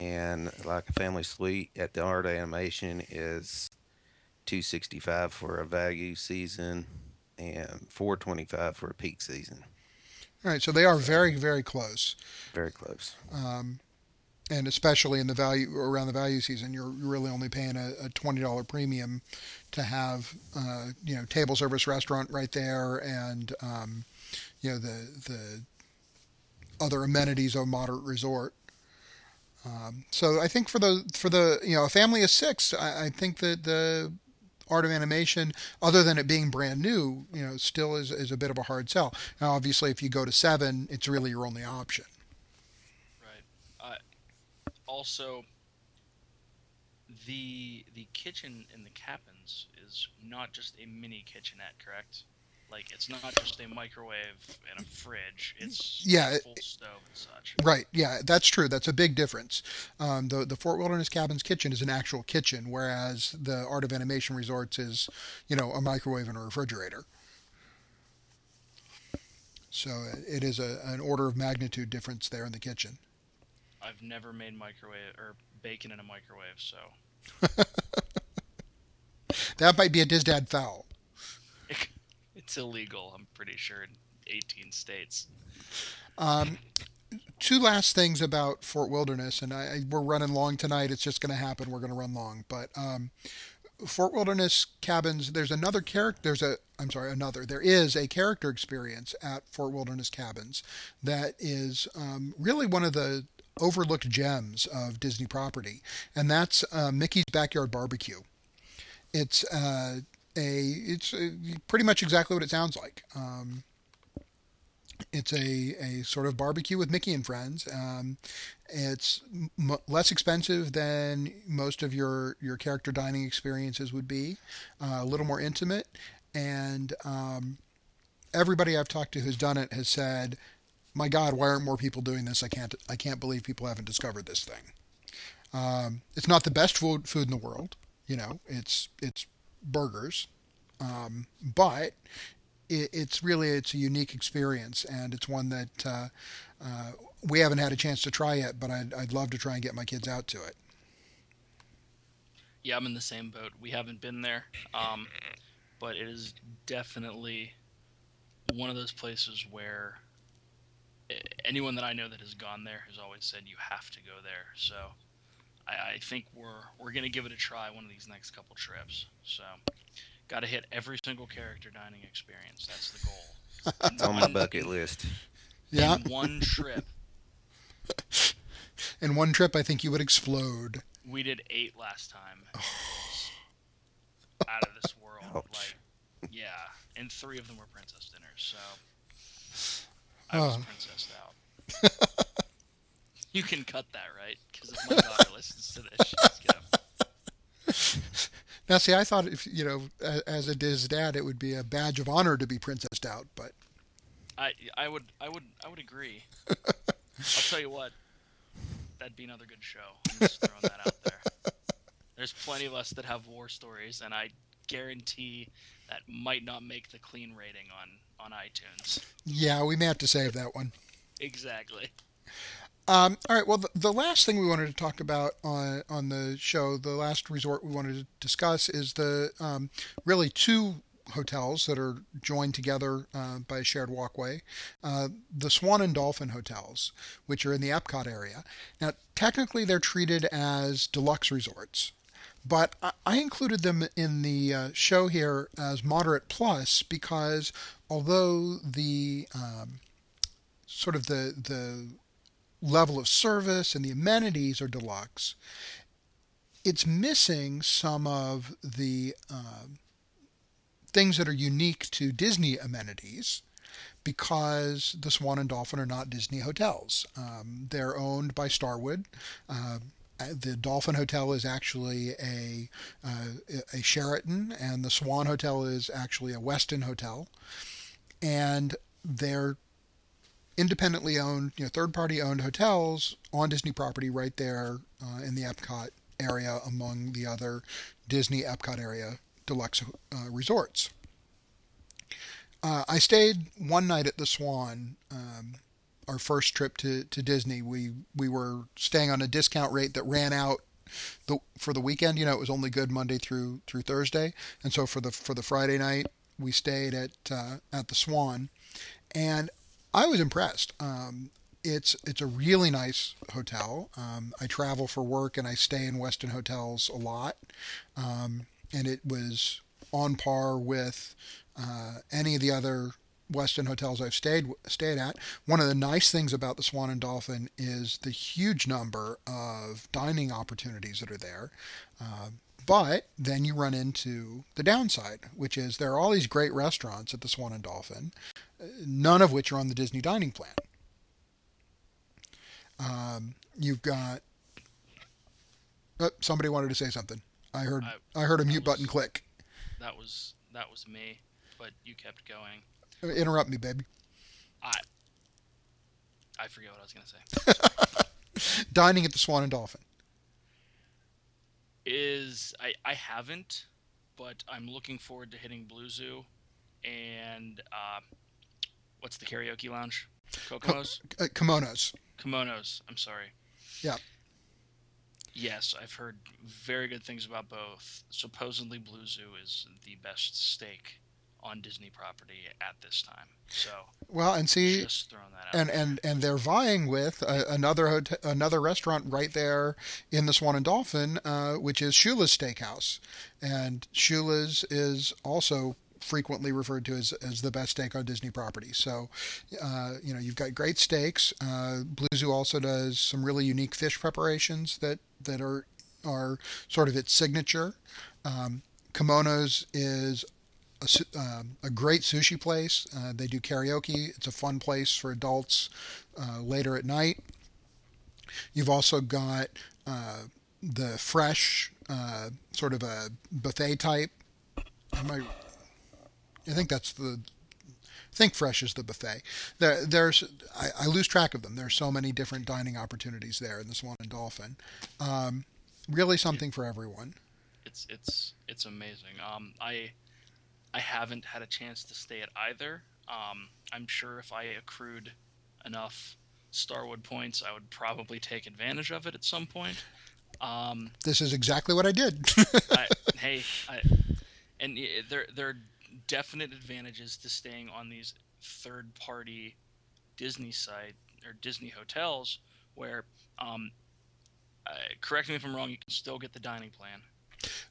and like a family suite at the Art Animation is two sixty-five for a value season and four twenty-five for a peak season. All right, so they are very very close. Very close. um, and especially in the value around the value season, you're really only paying a, a twenty dollar premium to have uh, you know table service restaurant right there, and um, you know the the other amenities of a moderate resort. Um, so I think for the for the you know a family of six, I, I think that the art of animation, other than it being brand new, you know, still is, is a bit of a hard sell. Now, obviously, if you go to seven, it's really your only option. Right. Uh, also, the the kitchen in the cabins is not just a mini kitchenette, correct? Like it's not just a microwave and a fridge. It's Yeah, it- full stove and such. Right. Yeah, that's true. That's a big difference. Um, the the Fort Wilderness Cabins kitchen is an actual kitchen, whereas the Art of Animation Resorts is, you know, a microwave and a refrigerator. So it is a, an order of magnitude difference there in the kitchen. I've never made microwave or bacon in a microwave, so [laughs] That might be a Diz Dad foul. It's illegal. I'm pretty sure in 18 states. Um, two last things about Fort Wilderness, and I, I, we're running long tonight. It's just going to happen. We're going to run long, but um, Fort Wilderness Cabins, there's another character. There's a, I'm sorry, another. There is a character experience at Fort Wilderness Cabins that is um, really one of the overlooked gems of Disney property, and that's uh, Mickey's Backyard Barbecue. It's uh, a, it's uh pretty much exactly what it sounds like. Um, it's a, a sort of barbecue with Mickey and friends. Um, it's m- less expensive than most of your, your character dining experiences would be, uh, a little more intimate, and um, everybody I've talked to who's done it has said, "My God, why aren't more people doing this? I can't I can't believe people haven't discovered this thing." Um, it's not the best food food in the world, you know. It's it's burgers, um, but it, it's really it's a unique experience, and it's one that uh, uh, we haven't had a chance to try yet. But I'd, I'd love to try and get my kids out to it. Yeah, I'm in the same boat. We haven't been there, um, but it is definitely one of those places where anyone that I know that has gone there has always said you have to go there. So I, I think we're we're gonna give it a try one of these next couple trips. So got to hit every single character dining experience. That's the goal. It's on my bucket list. Yeah. In one trip. [laughs] In one trip, I think you would explode. We did eight last time. [sighs] out of this world. Ouch. Like, yeah, and three of them were princess dinners. So I was Oh. princessed out. [laughs] you can cut that, right? Because if my daughter listens to this, she's gonna. [laughs] Now, see, I thought if you know, as a Diz dad, it would be a badge of honor to be princessed out, but I I would I would I would agree. I'll tell you what, that'd be another good show. I'm just throwing that out there. There's plenty of us that have war stories, and I guarantee that might not make the clean rating on on iTunes. yeah, we may have to save that one. Exactly. Um, all right. Well, the, the last thing we wanted to talk about on on the show, the last resort we wanted to discuss, is the um, really two hotels that are joined together uh, by a shared walkway, uh, the Swan and Dolphin hotels, which are in the Epcot area. Now, technically, they're treated as deluxe resorts. But I- I included them in the uh, show here as moderate plus because although the um, sort of the the level of service and the amenities are deluxe, it's missing some of the um things that are unique to Disney amenities because the Swan and Dolphin are not Disney hotels. Um, they're owned by Starwood. Um the Dolphin Hotel is actually a uh, a Sheraton, and the Swan Hotel is actually a Westin hotel, and they're independently owned, you know, third-party owned hotels on Disney property right there uh, in the Epcot area, among the other Disney Epcot area deluxe uh, resorts. Uh, I stayed one night at the Swan. Um, our first trip to, to Disney, we we were staying on a discount rate that ran out the for the weekend. You know, it was only good Monday through through Thursday, and so for the for the Friday night, we stayed at uh, at the Swan, and I was impressed. Um, it's it's a really nice hotel. Um, I travel for work and I stay in Westin hotels a lot, um, and it was on par with uh, any of the other Westin hotels I've stayed stayed at. One of the nice things about the Swan and Dolphin is the huge number of dining opportunities that are there. Uh, but then you run into the downside, which is there are all these great restaurants at the Swan and Dolphin, none of which are on the Disney dining plan. Um, you've got. Oh, somebody wanted to say something. I heard. I, I- heard a mute button click. That was that was me, but you kept going. Interrupt me, baby. I I forget what I was gonna say. [laughs] Dining at the Swan and Dolphin. Is I I haven't, but I'm looking forward to hitting Blue Zoo, and uh, what's the karaoke lounge? Kokomo's. Uh, kimonos. Kimonos. I'm sorry. Yeah. Yes, I've heard very good things about both. Supposedly, Blue Zoo is the best steak on Disney property at this time. So well, and see, just throwing that out. and and and they're vying with uh, another hotel, another restaurant right there in the Swan and Dolphin, uh, which is Shula's Steakhouse, and Shula's is also frequently referred to as, as the best steak on Disney property. So, uh, you know, you've got great steaks. Uh, Blue Zoo also does some really unique fish preparations that that are are sort of its signature. Um, Kimonos is a, uh, a, great sushi place. Uh, they do karaoke. It's a fun place for adults uh, later at night. You've also got uh, the fresh, uh, sort of a buffet type. Am I, I think that's the. Think Fresh is the buffet. There, there's I, I, lose track of them. There's so many different dining opportunities there in the Swan and Dolphin. Um, really something for everyone. It's it's it's amazing. Um, I I haven't had a chance to stay at either. Um, I'm sure if I accrued enough Starwood points, I would probably take advantage of it at some point. Um, this is exactly what I did. I, [laughs] hey, I, and there there are definite advantages to staying on these third-party Disney site or Disney hotels, where, um, uh, correct me if I'm wrong, you can still get the dining plan.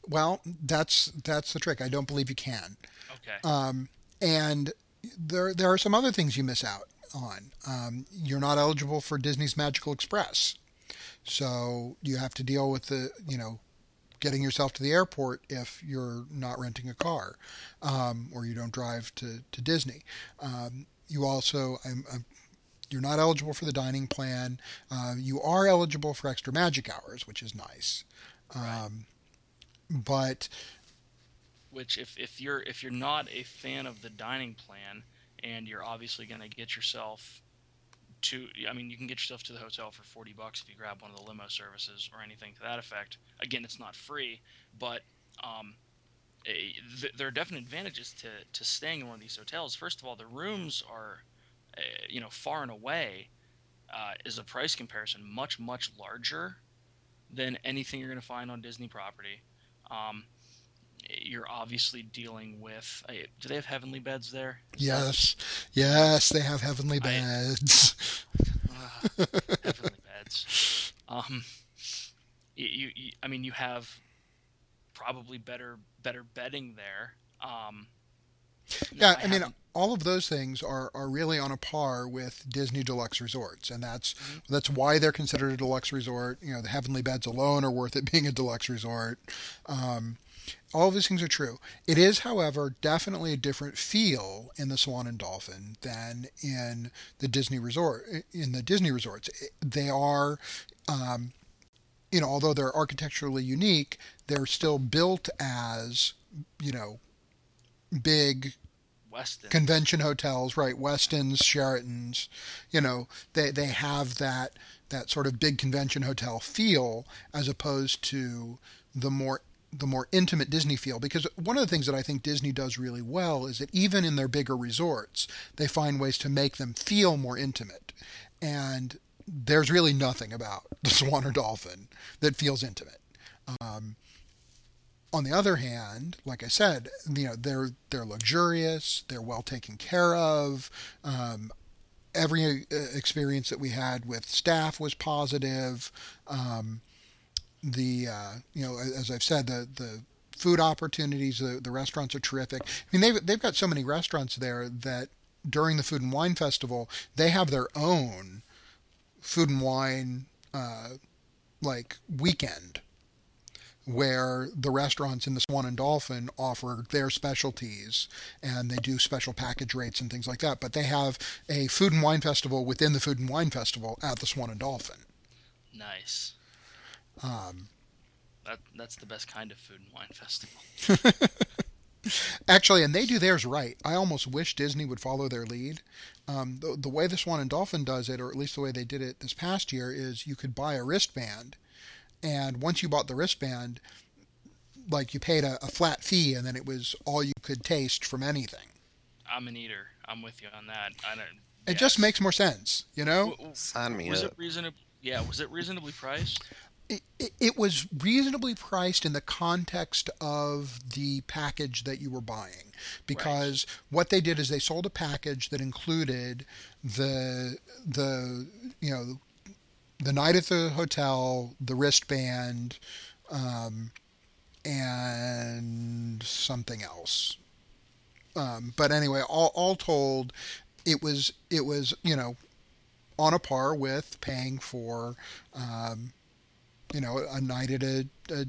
Well, that's that's the trick. I don't believe you can. Okay. Um, and there there are some other things you miss out on. Um, you're not eligible for Disney's Magical Express, so you have to deal with the you know getting yourself to the airport if you're not renting a car um, or you don't drive to to Disney. Um, you also I'm, I'm you're not eligible for the dining plan. Uh, you are eligible for extra magic hours, which is nice. Right. Um, but which if, if you're if you're not a fan of the dining plan and you're obviously going to get yourself to I mean you can get yourself to the hotel for 40 bucks if you grab one of the limo services or anything to that effect. Again, it's not free, but um, a, th- there are definite advantages to, to staying in one of these hotels. First of all, the rooms are, uh, you know, far and away uh, is a price comparison much much larger than anything you're going to find on Disney property. Um, you're obviously dealing with. Uh, do they have heavenly beds there? Is yes, that... yes, they have heavenly beds. I, [laughs] uh, heavenly [laughs] beds. Um, you, you, I mean, you have probably better better bedding there. Um, yeah, I, I mean, all of those things are, are really on a par with Disney deluxe resorts, and that's mm-hmm. that's why they're considered a deluxe resort. You know, the Heavenly Beds alone are worth it being a deluxe resort. Um, all of these things are true. It is, however, definitely a different feel in the Swan and Dolphin than in the Disney resort. In the Disney resorts, they are. Um, you know, although they're architecturally unique, they're still built as, you know, big convention hotels, right? Westins, Sheratons, you know, they they have that that sort of big convention hotel feel as opposed to the more the more intimate Disney feel because one of the things that I think Disney does really well is that even in their bigger resorts, they find ways to make them feel more intimate. And there's really nothing about [laughs] the Swan or Dolphin that feels intimate. Um, on the other hand, like I said, you know they're they're luxurious, they're well taken care of. Um, every uh, experience that we had with staff was positive. Um, the uh, you know as I've said the the food opportunities the, the restaurants are terrific. I mean they've they've got so many restaurants there that during the food and wine festival they have their own food and wine uh, like weekend where the restaurants in the Swan and Dolphin offer their specialties and they do special package rates and things like that. But they have a food and wine festival within the food and wine festival at the Swan and Dolphin. Nice. Um, that that's the best kind of food and wine festival. [laughs] [laughs] Actually, and they do theirs right. I almost wish Disney would follow their lead. Um, the, the way the Swan and Dolphin does it, or at least the way they did it this past year, is you could buy a wristband and once you bought the wristband, like you paid a, a flat fee, and then it was all you could taste from anything. I'm an eater. I'm with you on that. I don't. It yes. just makes more sense, you know. Sign me was up. it reasonable? Yeah, was it reasonably priced? It, it was reasonably priced in the context of the package that you were buying because right. what they did is they sold a package that included the the you know the night at the hotel the wristband um, and something else um, but anyway all, all told it was it was you know on a par with paying for um, you know, a night at a, a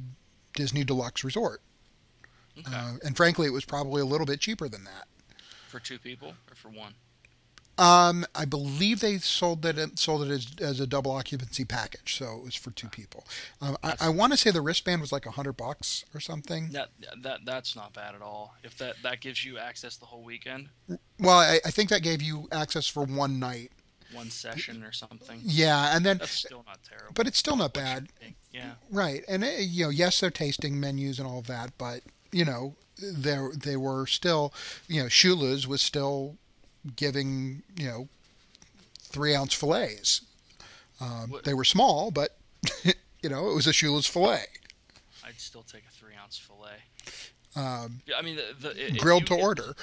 Disney deluxe resort. Okay. Uh, and frankly, it was probably a little bit cheaper than that. For two people or for one? Um, I believe they sold it sold it as, as a double occupancy package, so it was for two people. Um, I, I want to say the wristband was like a hundred bucks or something. That that that's not bad at all. If that that gives you access the whole weekend. Well, I, I think that gave you access for one night one session or something. Yeah, and then that's still not terrible. But it's still not bad. Yeah. Right, and uh, you know, yes, they're tasting menus and all that, but you know, they they were still, you know, Shula's was still giving you know three ounce fillets. Um, they were small, but [laughs] you know, it was a Shula's fillet. I'd still take a three ounce fillet. Um, I mean, the, the grilled to order.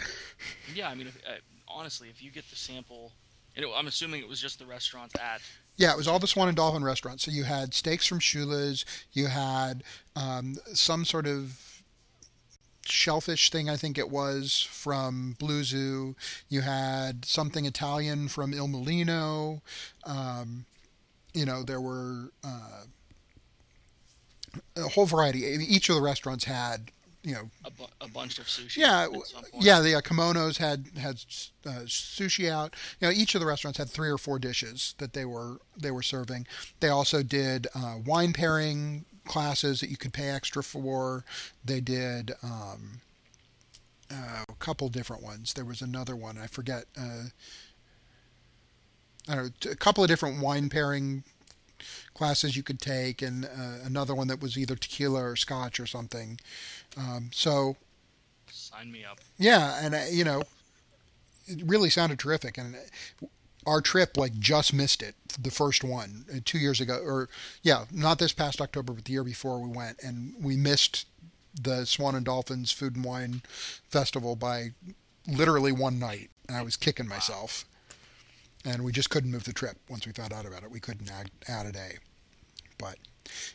Yeah, I mean, if, uh, honestly, if you get the sample it, I'm assuming it was just the restaurants at. Yeah, it was all the Swan and Dolphin restaurants. So you had steaks from Shula's, you had um, some sort of shellfish thing, I think it was, from Blue Zoo. You had something Italian from Il Mulino. Um, you know, there were uh, a whole variety. Each of the restaurants had you know a, bu- a bunch of sushi. Yeah, yeah. The uh, kimonos had had uh, sushi out. You know, each of the restaurants had three or four dishes that they were they were serving. They also did uh, wine pairing classes that you could pay extra for. They did. Um, uh, a couple different ones. There was another one I forget. Uh, I don't know, a couple of different wine pairing classes you could take, and uh, another one that was either tequila or scotch or something. Um, so, sign me up. Yeah, and uh, you know, it really sounded terrific, and uh, our trip like just missed it, the first one uh, two years ago, or yeah, not this past October, but the year before we went, and we missed the Swan and Dolphins Food and Wine Festival by literally one night, and I was kicking myself and we just couldn't move the trip once we found out about it. We couldn't add, add a day. But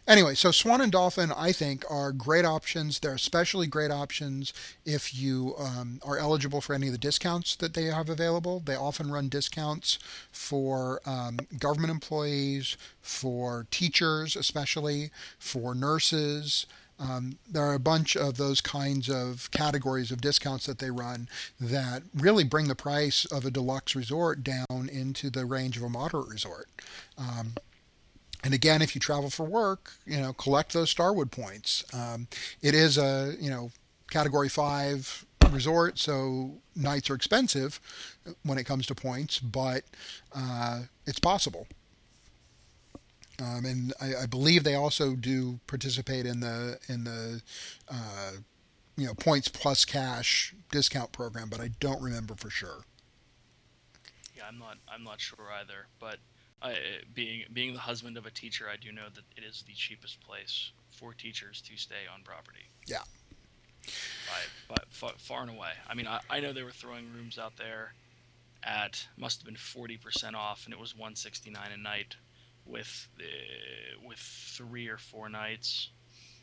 anyway, so Swan and Dolphin, I think, are great options. They're especially great options if you um, are eligible for any of the discounts that they have available. They often run discounts for um, government employees, for teachers, especially for nurses. Um, there are a bunch of those kinds of categories of discounts that they run that really bring the price of a deluxe resort down into the range of a moderate resort. Um, and again, if you travel for work, you know, collect those Starwood points. Um, it is a you know category five resort, so nights are expensive when it comes to points, but uh, it's possible. Um, and I, I, believe they also do participate in the in the uh, you know points plus cash discount program, but I don't remember for sure. Yeah, I'm not I'm not sure either. But I, being being the husband of a teacher, I do know that it is the cheapest place for teachers to stay on property. Yeah. By, by far, far and away. I mean, I, I know they were throwing rooms out there at must have been 40% off, and it was 169 a night with uh, with three or four nights.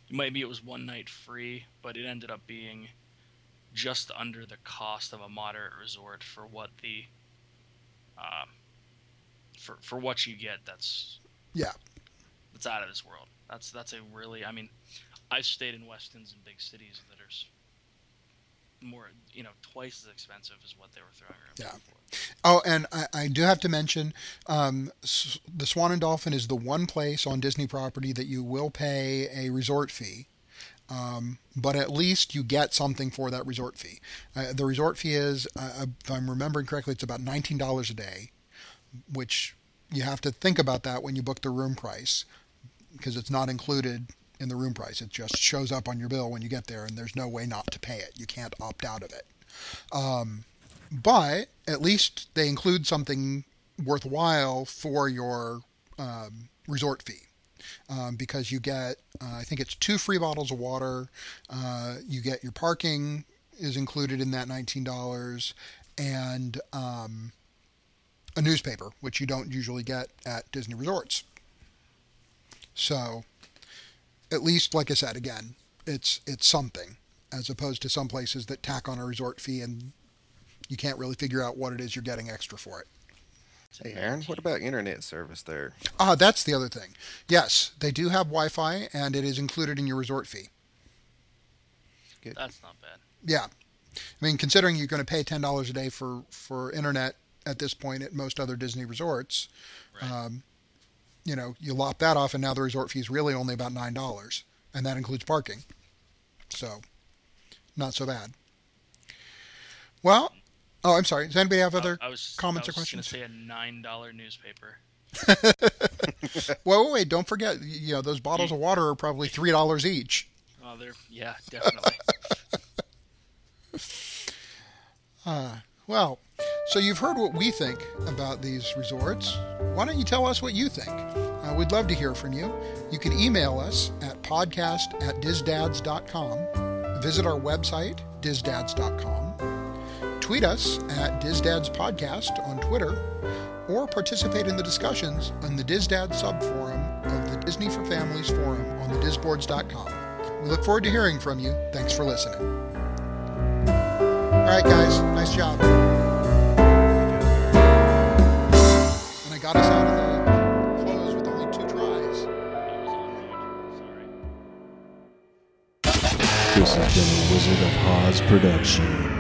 Maybe it was one night free, but it ended up being just under the cost of a moderate resort for what the uh, for for what you get. That's yeah, that's out of this world. That's that's a really. I mean, I've stayed in Westins in big cities that are more, you know, twice as expensive as what they were throwing around. Yeah. Before. Oh, and I, I, do have to mention um, the Swan and Dolphin is the one place on Disney property that you will pay a resort fee. Um, but at least you get something for that resort fee. Uh, the resort fee is, uh, if I'm remembering correctly, it's about $19 a day, which you have to think about that when you book the room price because it's not included in the room price. It just shows up on your bill when you get there, and there's no way not to pay it. You can't opt out of it. Um, but at least they include something worthwhile for your um, resort fee. um, because you get, uh, I think it's two free bottles of water. Uh, you get your parking is included in that $19, and um, a newspaper, which you don't usually get at Disney resorts. So, at least, like I said, again, it's it's something as opposed to some places that tack on a resort fee and you can't really figure out what it is you're getting extra for it. Hey, Aaron, what about internet service there? Ah, that's the other thing. Yes, they do have Wi-Fi, and it is included in your resort fee. Good. That's not bad. Yeah, I mean, considering you're going to pay ten dollars a day for for internet at this point at most other Disney resorts, Right. um, you know, you lop that off, and now the resort fee is really only about nine dollars, and that includes parking. So, not so bad. Well, oh, I'm sorry. Does anybody have other? I, I was comments I or was questions? Going to say a nine dollar newspaper. [laughs] Well, wait, wait, don't forget. You know, those bottles of water are probably three dollars each. Oh, they're yeah, definitely. [laughs] Well, so you've heard what we think about these resorts. Why don't you tell us what you think? Uh, we'd love to hear from you. You can email us at podcast at dizdads.com, visit our website, dizdads.com, tweet us at dizdadspodcast on Twitter, or participate in the discussions on the DizDad subforum of the Disney for Families forum on the disboards.com. We look forward to hearing from you. Thanks for listening. All right, guys, nice job. And I got us out of the. This has been a Wizard of Oz production.